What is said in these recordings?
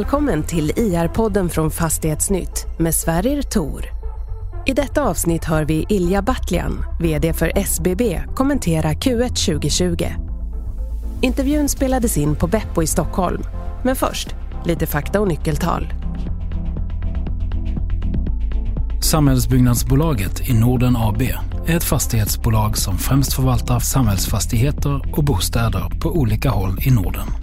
Välkommen till IR-podden från Fastighetsnytt med Sverrir Tor. I detta avsnitt hör vi Ilja Batljan, VD för SBB, kommentera Q1 2020. Intervjun spelades in på Beppo i Stockholm. Men först, lite fakta och nyckeltal. Samhällsbyggnadsbolaget i Norden AB är ett fastighetsbolag som främst förvaltar samhällsfastigheter och bostäder på olika håll i Norden.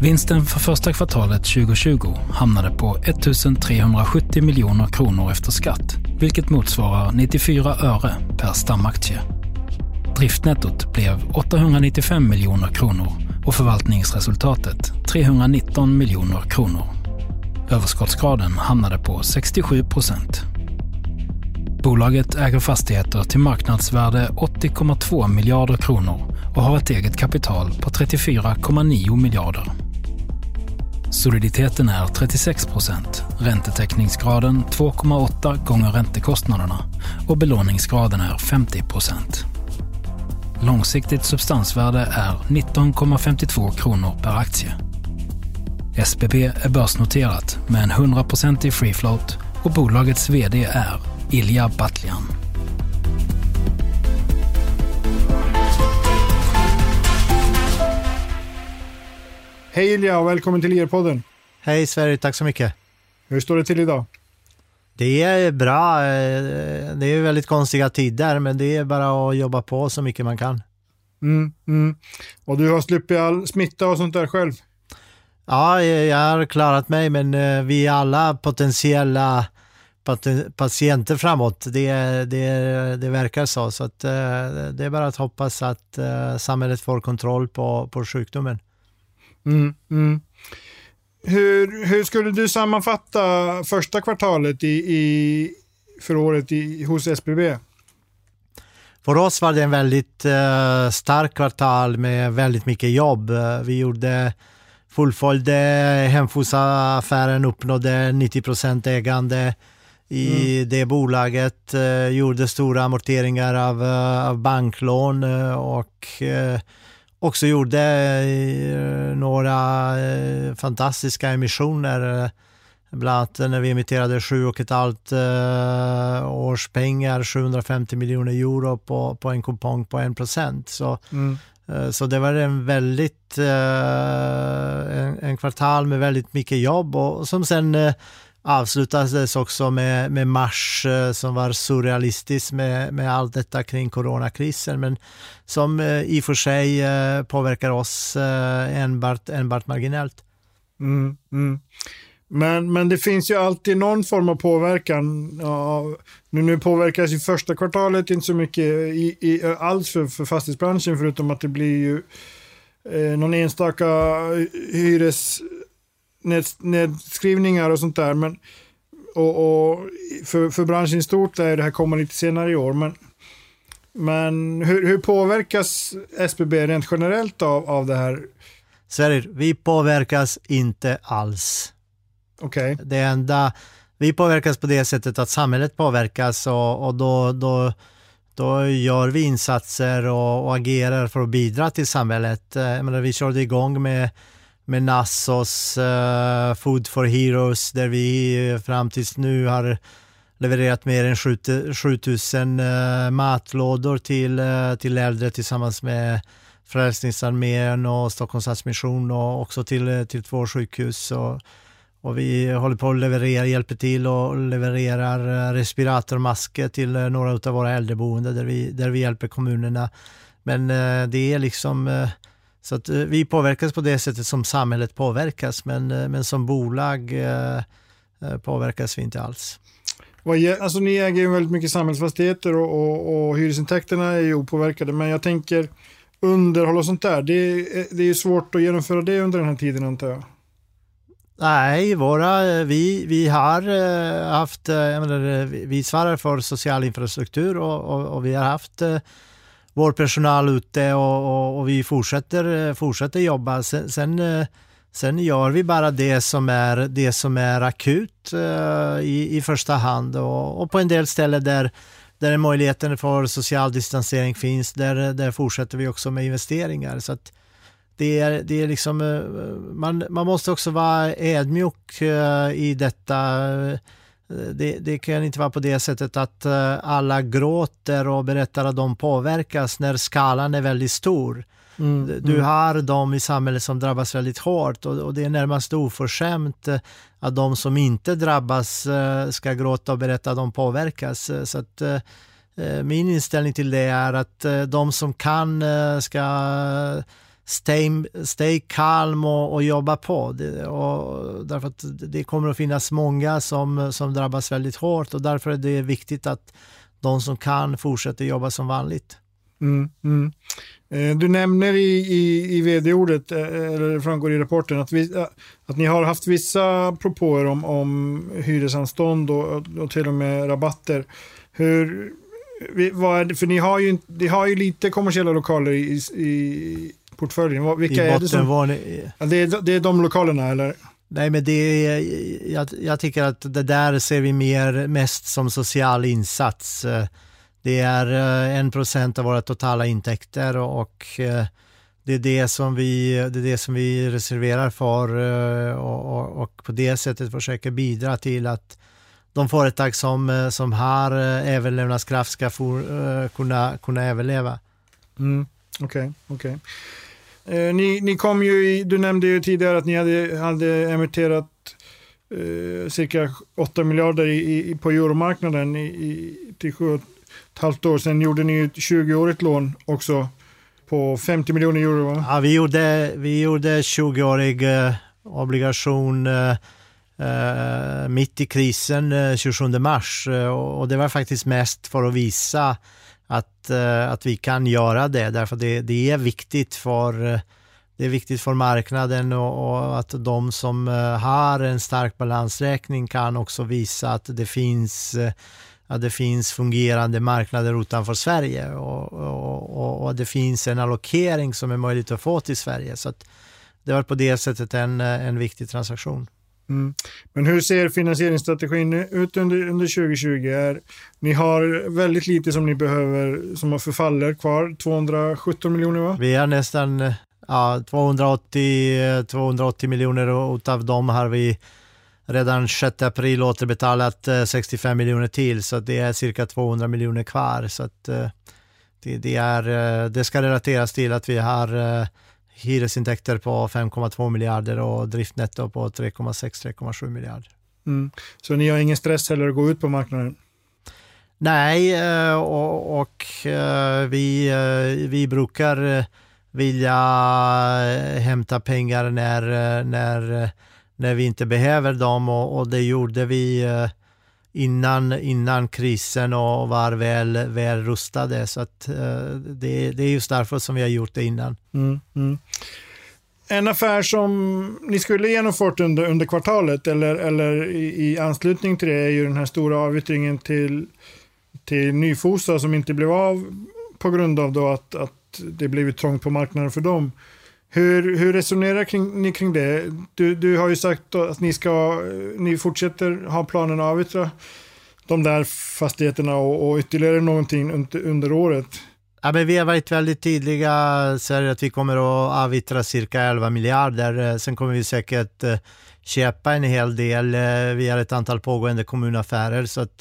Vinsten för första kvartalet 2020 hamnade på 1 370 miljoner kronor efter skatt, vilket motsvarar 94 öre per stamaktie. Driftnettot blev 895 miljoner kronor och förvaltningsresultatet 319 miljoner kronor. Överskottsgraden hamnade på 67 procent. Bolaget äger fastigheter till marknadsvärde 80,2 miljarder kronor och har ett eget kapital på 34,9 miljarder. Soliditeten är 36 procent, räntetäckningsgraden 2,8 gånger räntekostnaderna och belåningsgraden är 50 procent. Långsiktigt substansvärde är 19,52 kronor per aktie. SBB är börsnoterat med en 100% free float och bolagets VD är Ilja Batljan. Hej Ilja och välkommen till IR-podden. Hej Sverige, tack så mycket. Hur står det till idag? Det är bra. Det är väldigt konstiga tider, men det är bara att jobba på så mycket man kan. Mm, mm. Och du har sluppit all smitta och sånt där själv? Ja, jag har klarat mig, men eh, vi är alla potentiella patienter framåt. Det, det, det verkar så. Så att, eh, det är bara att hoppas att eh, samhället får kontroll på, på sjukdomen. Mm, mm. Hur, hur skulle du sammanfatta första kvartalet i, i, för året i, hos SBB? För oss var det en väldigt uh, stark kvartal med väldigt mycket jobb. vi gjorde fullföljde Hemfosa-affären, uppnådde 90% ägande i mm. det bolaget, uh, gjorde stora amorteringar av, uh, av banklån och också gjorde eh, några eh, fantastiska emissioner. Eh, bland annat när vi emitterade 7,5 års pengar, 750 miljoner euro på, på en kupong på 1 procent. Så, mm. så det var en väldigt, en, en, kvartal med väldigt mycket jobb och som sen avslutades också med, med mars eh, som var surrealistisk med, med allt detta kring coronakrisen men som eh, i och för sig eh, påverkar oss enbart, enbart marginellt. Mm, mm. Men, men det finns ju alltid någon form av påverkan. Ja, nu, nu påverkas ju första kvartalet inte så mycket i, i, alls för, för fastighetsbranschen förutom att det blir ju eh, någon enstaka hyres nedskrivningar och sånt där. Men, och, och för, för branschen i stort är det här kommer lite senare i år. Men, men hur, hur påverkas SBB rent generellt av, av det här? Sverige, vi påverkas inte alls. Okej. Okay. Det enda, vi påverkas på det sättet att samhället påverkas och, och då, då, då gör vi insatser och, och agerar för att bidra till samhället. Jag menar, vi körde igång med med Nassos uh, Food for Heroes där vi eh, fram tills nu har levererat mer än 7000 uh, eh, matlådor till, uh, till äldre tillsammans med Frälsningsarmén och Stockholms Stadsmission och också till, till två sjukhus. Och, och vi håller på att leverera, hjälper till och levererar respiratormasker till några av våra äldreboenden där vi, där vi hjälper kommunerna. Men det är liksom så att eh, vi påverkas på det sättet som samhället påverkas, men, eh, men som bolag eh, påverkas vi inte alls. Alltså, ni äger ju väldigt mycket samhällsfastigheter och, och, och hyresintäkterna är ju opåverkade, men jag tänker underhåll och sånt där, det, det är ju svårt att genomföra det under den här tiden antar jag. Nej, våra, vi, vi har haft, menar, vi svarar för social infrastruktur och, och, och vi har haft vår personal ute och, och, och vi fortsätter, fortsätter jobba. Sen, sen, eh, sen, gör vi bara det som är, det som är akut eh, i, i första hand och, och, på en del ställen där, där möjligheten för social distansering finns, där, där fortsätter vi också med investeringar. Så att det är, det är liksom, eh, man, man måste också vara ödmjuk i detta. Det, det, kan inte vara på det sättet att alla gråter och berättar att de påverkas när skalan är väldigt stor. Mm, du mm. har de i samhället som drabbas väldigt hårt och, och, det är närmast oförskämt att de som inte drabbas ska gråta och berätta att de påverkas. Så att, Eh, min inställning till det är att eh, de som kan eh, ska stay, stay calm och, och jobba på. Det, och därför att det kommer att finnas många som, som drabbas väldigt hårt och därför är det viktigt att de som kan fortsätter jobba som vanligt. Mm, mm. Eh, du nämner i, i, i vd-ordet, eh, eller det framgår i rapporten, att, vi, eh, att ni har haft vissa propåer om, om hyresanstånd och, och till och med rabatter. Hur, vad, för ni har, ju, ni har ju lite kommersiella lokaler i, i portföljen. Vilka I är det som... Ni... Ja, det, är, det är de lokalerna eller? Nej, men det är, jag, jag, tycker att det där ser vi mer mest som social insats. Det är eh, en procent av våra totala intäkter och eh, det är det som vi, det är det som vi reserverar för eh, och, och, och på det sättet försöker bidra till att de företag som, eh, som har eh, överlevnadskraft ska få, uh, kunna, kunna överleva. Mm, okej. Okay, okay. eh, ni, ni kom ju i, du nämnde ju tidigare att ni hade, hade emitterat eh, cirka 8 miljarder i, i, på euromarknaden i, i, till sju och ett halvt år. Sen gjorde ni ett 20-årigt lån också på 50 miljoner euro. Va? Ja, vi gjorde, vi gjorde 20-årig eh, obligation eh, eh, Eh, mitt i krisen eh, 27 mars eh, och det var faktiskt mest för att visa att, att vi kan göra det därför det, det är viktigt för det är viktigt för marknaden och, och, att de som har en stark balansräkning kan också visa att det finns att det finns fungerande marknader utanför Sverige och, och, och, det finns en allokering som är möjligt att få till Sverige. Så det var på det sättet en, en viktig transaktion. Mm. Men hur ser finansieringsstrategin ut under, under 2020? Är, ni har väldigt lite som ni behöver, som förfaller kvar, 217 miljoner va? Vi har nästan ja, 280, 280 miljoner och av dem har vi redan 6 april återbetalat eh, 65 miljoner till så det är cirka 200 miljoner kvar. Så att, eh, det, det, är, eh, det ska relateras till att vi har hyresintäkter på 5,2 miljarder och driftnetto på 3,6-3,7 miljarder. Mm. Så ni har ingen stress heller att gå ut på marknaden? Nej, eh, och, och eh, vi, eh, vi brukar vilja hämta pengar när, när, när vi inte behöver dem och, och det gjorde vi innan, innan krisen och var väl, väl rustade. Så att, eh, det, det är just därför som vi har gjort det innan. Mm, mm. En affär som ni skulle genomfört under, under kvartalet eller, eller i, i, anslutning till det är ju den här stora avyttringen till, till Nyfosa som inte blev av på grund av då att, att det blivit trångt på marknaden för dem. Hur, hur resonerar kring, ni kring det? Du, du har ju sagt att ni, ska, ni fortsätter ha planen att avyttra de där fastigheterna och, och ytterligare någonting under, under året. Ja, men vi har varit väldigt tydliga, säger att vi kommer att avyttra cirka 11 miljarder. Eh, sen kommer vi säkert eh, köpa en hel del. Eh, vi har ett antal pågående kommunaffärer så att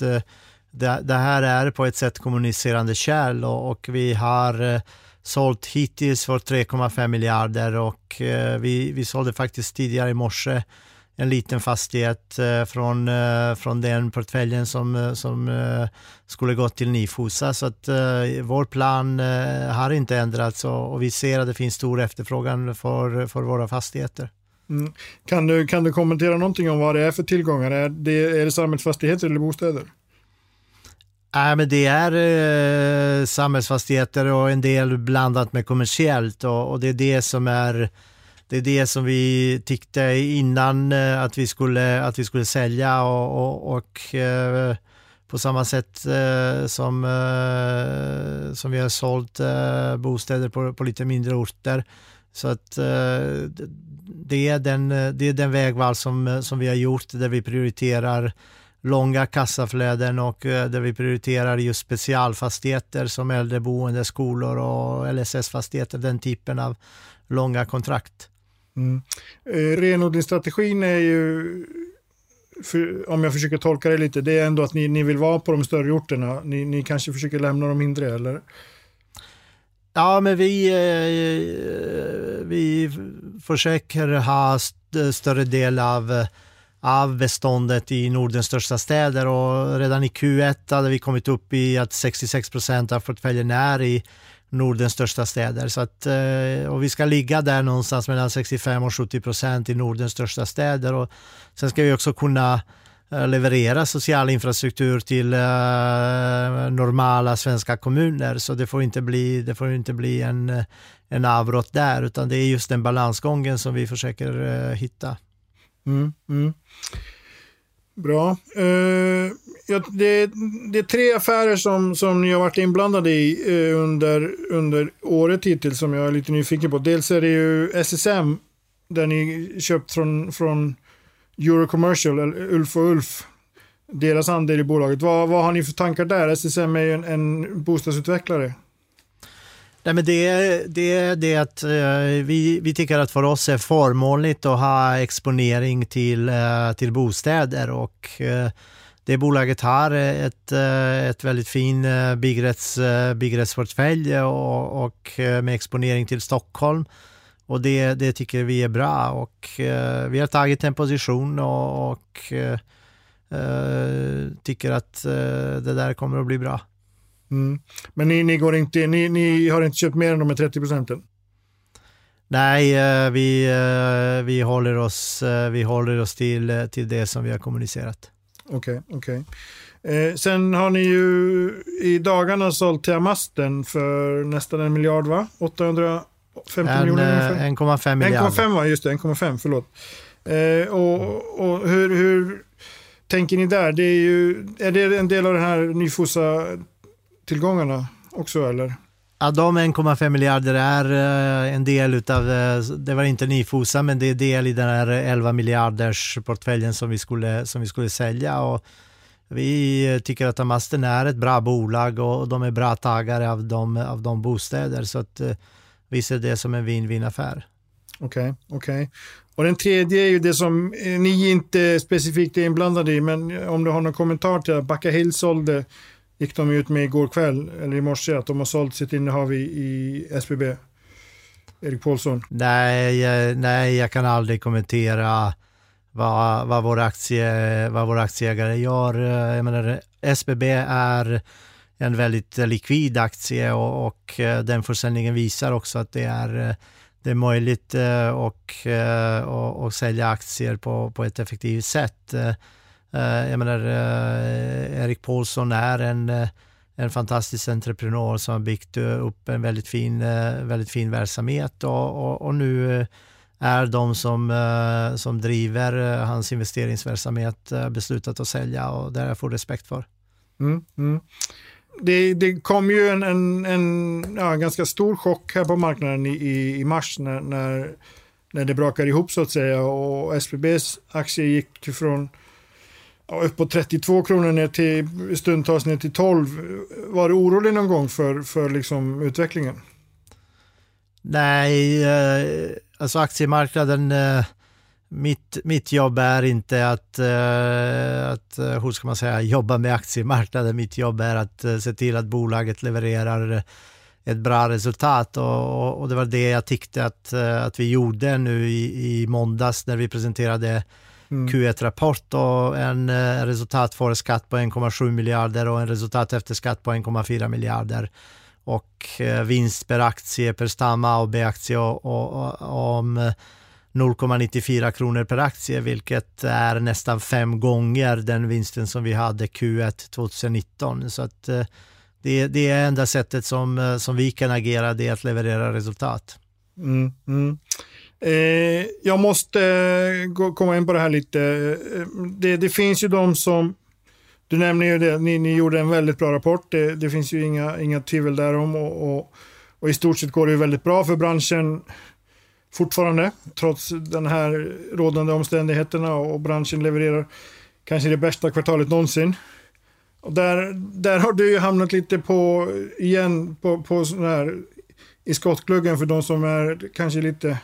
det, det här är på ett sätt kommunicerande kärl och, och vi har sålt hittills för 3,5 miljarder och eh, vi, vi sålde faktiskt tidigare i morse en liten fastighet eh, från, eh, från den portföljen som, eh, som eh, skulle gå till Nifosa. Så att eh, vår plan har inte ändrats och, och vi ser att det finns stor efterfrågan för, för våra fastigheter. Mm. Kan, du, kan du kommentera någonting om vad det är för tillgångar? Är det, är det samhällsfastigheter eller bostäder? Nej, men det är eh, samhällsfastigheter och en del blandat med kommersiellt och, och, det är det som är det är det som vi tyckte innan eh, att, vi skulle, att vi skulle sälja och, och, och eh, på samma sätt eh, som, eh, som vi har sålt eh, bostäder på, på lite mindre orter. Så att eh, det, är den, det är den vägval som, som vi har gjort där vi prioriterar långa kassaflöden och eh, där vi prioriterar just specialfastigheter som äldreboende, skolor och LSS-fastigheter, den typen av, långa kontrakt. Mm. Eh, renodlingsstrategin är ju, för, om jag försöker tolka det lite, det är ändå att ni, ni vill vara på de större orterna. Ni, ni kanske försöker lämna de mindre, eller? Ja, men vi, eh, vi försöker ha st större del av, av beståndet i Nordens största städer och redan i Q1 hade vi kommit upp i att 66 procent av portföljen är i Nordens största städer. Så att, eh, och vi ska ligga där någonstans mellan 65 och 70 procent i Nordens största städer. Och sen ska vi också kunna eh, leverera social infrastruktur till eh, normala svenska kommuner. Så det får inte bli, det får inte bli en, en avbrott där, utan det är just den balansgången som vi försöker hitta. Mm, mm. Bra. Uh, ja, det, det, är tre affärer som, som ni har varit inblandade i uh, under, under året hittills som jag är lite nyfiken på. Dels är det ju SSM där ni köpt från, från Eurocommercial, eller Ulf och Ulf, deras andel i bolaget. Vad, vad har ni för tankar där? SSM är ju en, en bostadsutvecklare. Nej, men det, är det att eh, vi, vi tycker att för oss är förmånligt att ha exponering till, eh, till bostäder och eh, det bolaget har ett, ett väldigt fin byggrätts, byggrättsportfölj och, och med exponering till Stockholm. Och det, det tycker vi är bra och vi har tagit en position och, och tycker att det där kommer att bli bra. Mm. Men ni, ni, går inte, ni, ni har inte köpt mer än de här 30 procenten? Nej, eh, vi, eh, vi, håller oss, eh, vi håller oss till, till det som vi har kommunicerat. Okej, okay, okej. Okay. Eh, sen har ni ju i dagarna sålt till Amasten för nästan en miljard, va? 850 en, miljoner ungefär? 1,5 miljarder. 1,5 va, just det, 1,5, förlåt. Eh, och och hur, hur tänker ni där? Det är, ju, är det en del av den här Nyfosa tillgångarna också eller? Ja, de 1,5 miljarder är eh, en del utav, eh, det var inte Nyfosa, men det är del i den här 11 miljarders portföljen som vi skulle, som vi skulle sälja. Och vi tycker att Amasten är ett bra bolag och de är bra tagare av de, av de bostäder. Så att eh, vi ser det som en win-win affär. Okej, okay, okej. Okay. Och den tredje är ju det som ni inte specifikt är inblandade i, men om du har någon kommentar till att Backa Hill sålde gick de ut med igår kväll, eller i morse, att de har sålt sitt innehav i, i SBB. Erik Paulsson. Nej, nej, jag kan aldrig kommentera vad, vad, våra, aktie, vad vår aktieägare gör. Jag menar, SBB är en väldigt likvid aktie och, och eh, den försäljningen visar också att det är, eh, det är möjligt eh, att sälja aktier på, på ett effektivt sätt. Eh, jag menar, eh, Erik Paulsson är en, eh, en fantastisk entreprenör som har byggt upp en väldigt fin, väldigt fin verksamhet och, och, och nu är de som, som driver hans investeringsverksamhet beslutat att sälja och det har jag full respekt för. Mm, mm. Det, det, kom ju en, en, en ja, ganska stor chock här på marknaden i, i, i mars när, när, när det brakade ihop så att säga och SBBs aktie gick från upp uppåt 32 kronor ner till stundtals ner till 12. Var du orolig någon gång för, för liksom utvecklingen? Nej, eh, alltså aktiemarknaden, eh, mitt, mitt jobb är inte att, eh, att, eh, hur ska man säga, jobba med aktiemarknaden. Mitt jobb är att eh, se till att bolaget levererar eh, ett bra resultat och, och det var det jag tyckte att, att vi gjorde nu i, i måndags när vi presenterade mm. Q1-rapport och en eh, resultat före skatt på 1,7 miljarder och en resultat efter skatt på 1,4 miljarder och eh, vinst per aktie per stam A och B-aktie om 0,94 eh, kronor per aktie, vilket är nästan fem gånger den vinsten som vi hade Q1 2019. Så att det, det är enda sättet som, som vi kan agera, det är att leverera resultat. Mm, mm. Eh, jag måste eh, gå, komma in på det här lite. Eh, det, det, finns ju de som, du nämner ju det, ni, ni gjorde en väldigt bra rapport. Det, det finns ju inga, inga tvivel därom och, och, och, i stort sett går det ju väldigt bra för branschen fortfarande, trots den här rådande omständigheterna och branschen levererar kanske det bästa kvartalet någonsin. Och där, där har du ju hamnat lite på, igen, på, på sån här i skottgluggen för de som är kanske lite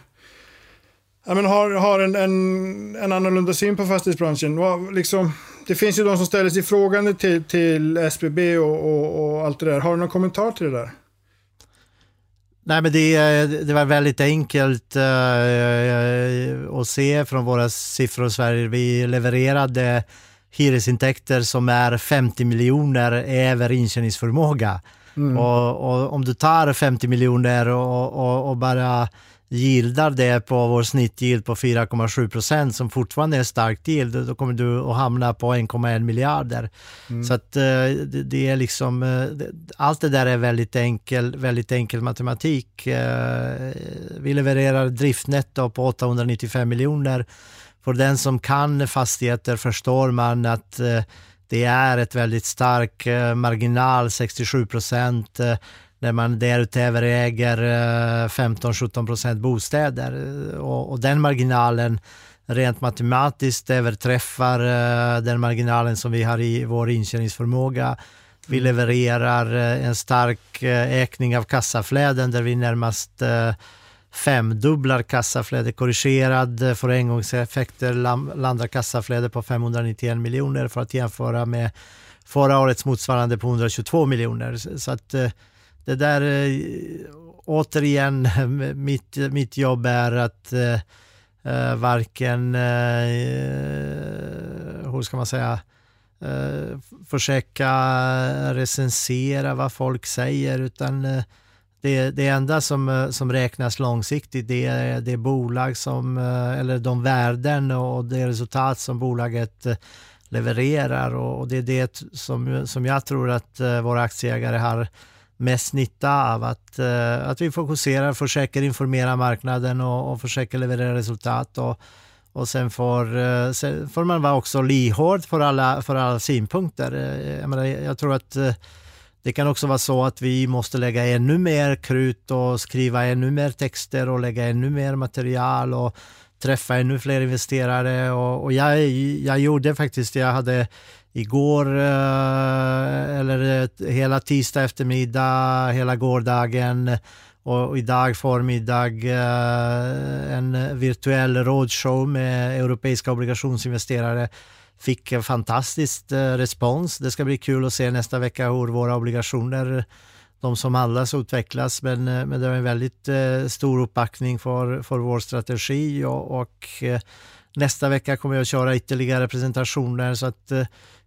Ja, men har, har en, en, en annorlunda syn på fastighetsbranschen. Liksom, det finns ju de som ställer sig frågande till, till SBB och, och, och allt det där. Har du någon kommentar till det där? Nej, men det, det var väldigt enkelt uh, att se från våra siffror i Sverige. Vi levererade hyresintäkter som är 50 miljoner över intjäningsförmåga. Mm. Och, och, om du tar 50 miljoner och, och, och bara gildar det på vår snittgild på 4,7 procent som fortfarande är starkt yield, då kommer du att hamna på 1,1 miljarder. Mm. Så att eh, det, det, är liksom, eh, allt det där är väldigt enkel, väldigt enkel matematik. Eh, vi levererar driftnetto på 895 miljoner. För den som kan fastigheter förstår man att det är ett väldigt stark marginal, 67 procent när man därutöver äger 15-17 procent bostäder. Och, och, den marginalen rent matematiskt överträffar uh, den marginalen som vi har i vår intjäningsförmåga. Vi mm. levererar en stark ökning av kassaflöden där vi närmast femdubblar kassaflödet korrigerad för engångseffekter landar kassaflödet på 591 miljoner för att jämföra med förra årets motsvarande på 122 miljoner. Så att det där, äh, återigen, mitt, mitt jobb är att äh, varken, äh, hur ska man säga, äh, försöka recensera vad folk säger utan det, det enda som, som räknas långsiktigt det är det bolag som, eller de värden och det resultat som bolaget levererar. Och det är det som, som jag tror att våra aktieägare har mest nytta av att, eh, att vi fokuserar, försöker informera marknaden och, och försöker leverera resultat. Och, och sen får, eh, sen får man vara också lyhörd för alla, för alla synpunkter. Eh, jag, menar, jag tror att det kan också vara så att vi måste lägga ännu mer krut och skriva ännu mer texter och lägga ännu mer material och träffa ännu fler investerare. Och, och jag, jag gjorde faktiskt, jag hade igår, eh, eller eh, hela tisdag eftermiddag, hela gårdagen och idag förmiddag eh, en virtuell roadshow med europeiska obligationsinvesterare fick en fantastisk respons. Det ska bli kul att se nästa vecka hur våra obligationer, de som handlas utvecklas, men, men det var en väldigt stor uppbackning för, för vår strategi och, och nästa vecka kommer jag att köra ytterligare presentationer så att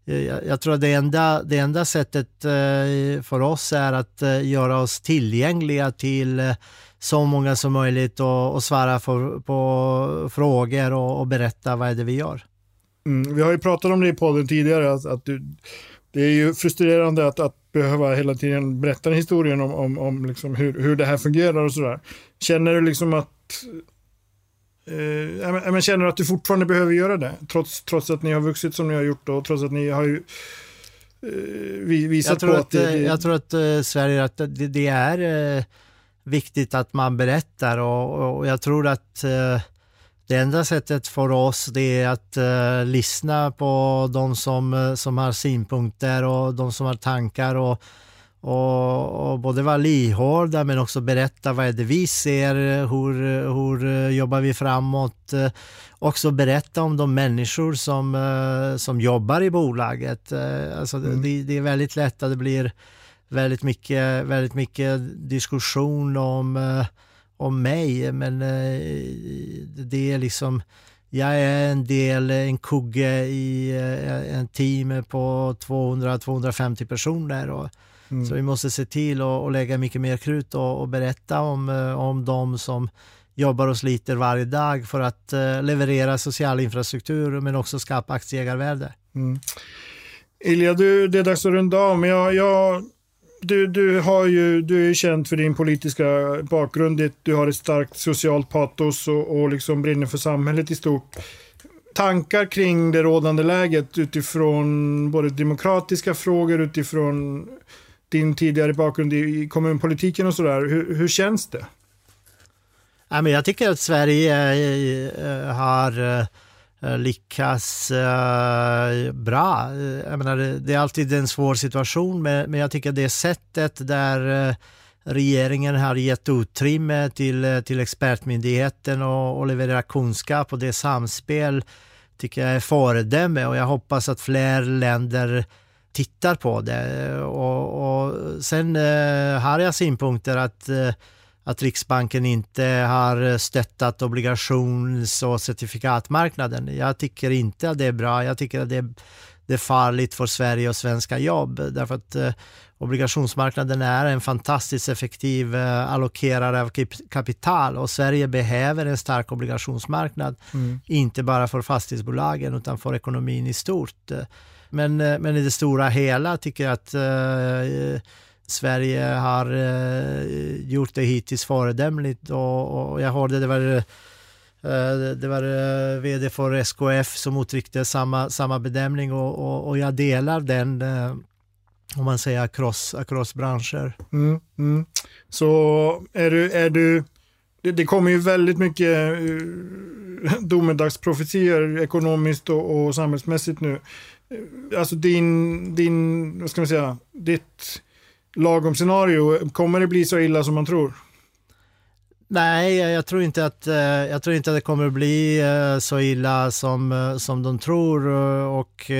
Eh, jag, tror att det enda, det enda sättet eh, för oss är att eh, göra oss tillgängliga till eh, så många som möjligt och, och svara för, på frågor och, och, berätta vad är det vi gör. Mm, vi har ju pratat om det i podden tidigare, att, att du, det är ju frustrerande att, att behöva hela tiden berätta historien om, om, om liksom hur, hur det här fungerar och sådär. Känner du liksom att Eh, men känner du att du fortfarande behöver göra det? Trots, trots att ni har vuxit som ni har gjort och trots att ni har ju eh, visat på att, att det, det... Jag tror att eh, Sverige, att det, det, är eh, viktigt att man berättar och, och jag tror att eh, det enda sättet för oss det är att uh, lyssna på de som, som har synpunkter och de som har tankar och och, och både vara lyhörda men också berätta vad är det vi ser, hur, hur jobbar vi framåt. Också berätta om de människor som, som jobbar i bolaget. Alltså mm. det, det, är väldigt lätt att det blir väldigt mycket, väldigt mycket diskussion om, om mig men det är liksom jag är en del, en kugge i en team på 200-250 personer. Och, Mm. Så vi måste se till att lägga mycket mer krut och, och, berätta om, eh, om de som jobbar och sliter varje dag för att uh, leverera social infrastruktur men också skapa aktieägarvärde. Mm. Ilja, du, det är dags att runda av, men jag, jag, du, du, har ju, du är känd för din politiska bakgrund. Du har ett starkt socialt patos och, och liksom brinner för samhället i stort. Tankar kring det rådande läget utifrån både demokratiska frågor, utifrån din tidigare bakgrund i kommunpolitiken och sådär. Hur, hur känns det? Ja, men jag tycker att Sverige eh, eh, har lyckas lyckats bra. Jag menar, det är alltid en svår situation, men, men jag tycker det sättet där regeringen har gett utrymme till, till expertmyndigheten och, och levererar kunskap och det samspel tycker jag är föredöme och jag hoppas att fler länder tittar på det. Och, och sen eh, har jag synpunkter att, eh, att Riksbanken inte har stöttat obligations och certifikatmarknaden. Jag tycker inte att det är bra. Jag tycker att det är, det är farligt för Sverige och svenska jobb därför att eh, obligationsmarknaden är en fantastiskt effektiv eh, allokerare av kapital och Sverige behöver en stark obligationsmarknad, mm. inte bara för fastighetsbolagen utan för ekonomin i stort. Men, eh, men i det stora hela tycker jag att eh, Sverige har eh, gjort det hittills föredömligt och, och jag hörde det var eh, det var eh, vd för SKF som uttryckte samma, samma bedömning och, och, och jag delar den eh, om man säger across, across branscher. Mm, mm. Så är du, är du det, det kommer ju väldigt mycket eh, domedagsprofetier ekonomiskt och, och samhällsmässigt nu. Alltså din, din, vad ska man säga, ditt lagom scenario, kommer det bli så illa som man tror? Nej, jag tror inte att, eh, jag tror inte att det kommer att bli eh, så illa som, eh, som de tror och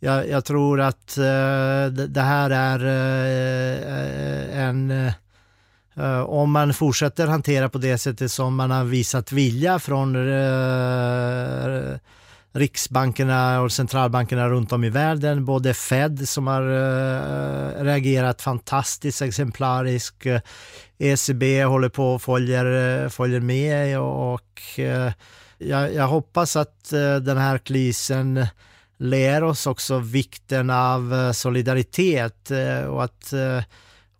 jag, jag tror att det här är en om man fortsätter hantera på det sättet som man har visat vilja från riksbankerna och centralbankerna runt om i världen, både Fed som har eh, reagerat fantastiskt exemplariskt, eh, ECB håller på och följer, eh, följer med och jag, jag, hoppas att den här krisen lär oss också vikten av solidaritet och att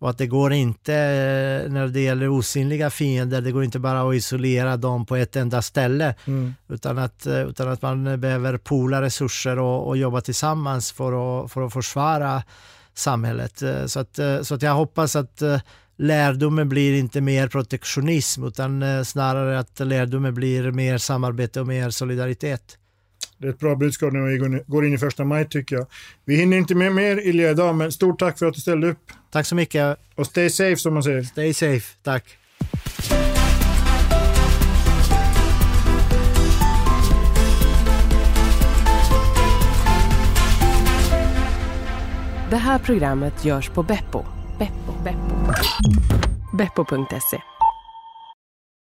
och att det går inte, eh, när det gäller osynliga fiender, det går inte bara att isolera dem på ett enda ställe. Mm. Utan, att, eh, utan att man behöver poola resurser och, och jobba tillsammans för att, för att försvara samhället. Eh, så att, så att jag hoppas att lärdomen blir inte mer protektionism utan snarare att lärdomen blir mer samarbete och mer solidaritet. Det är ett bra budskap när vi går in i första maj tycker jag. Vi hinner inte med mer Ilja idag, men stort tack för att du ställde upp. Tack så mycket. Och stay safe som man säger. Stay safe, tack. Det här programmet görs på Beppo. Beppo. Beppo. Beppo.se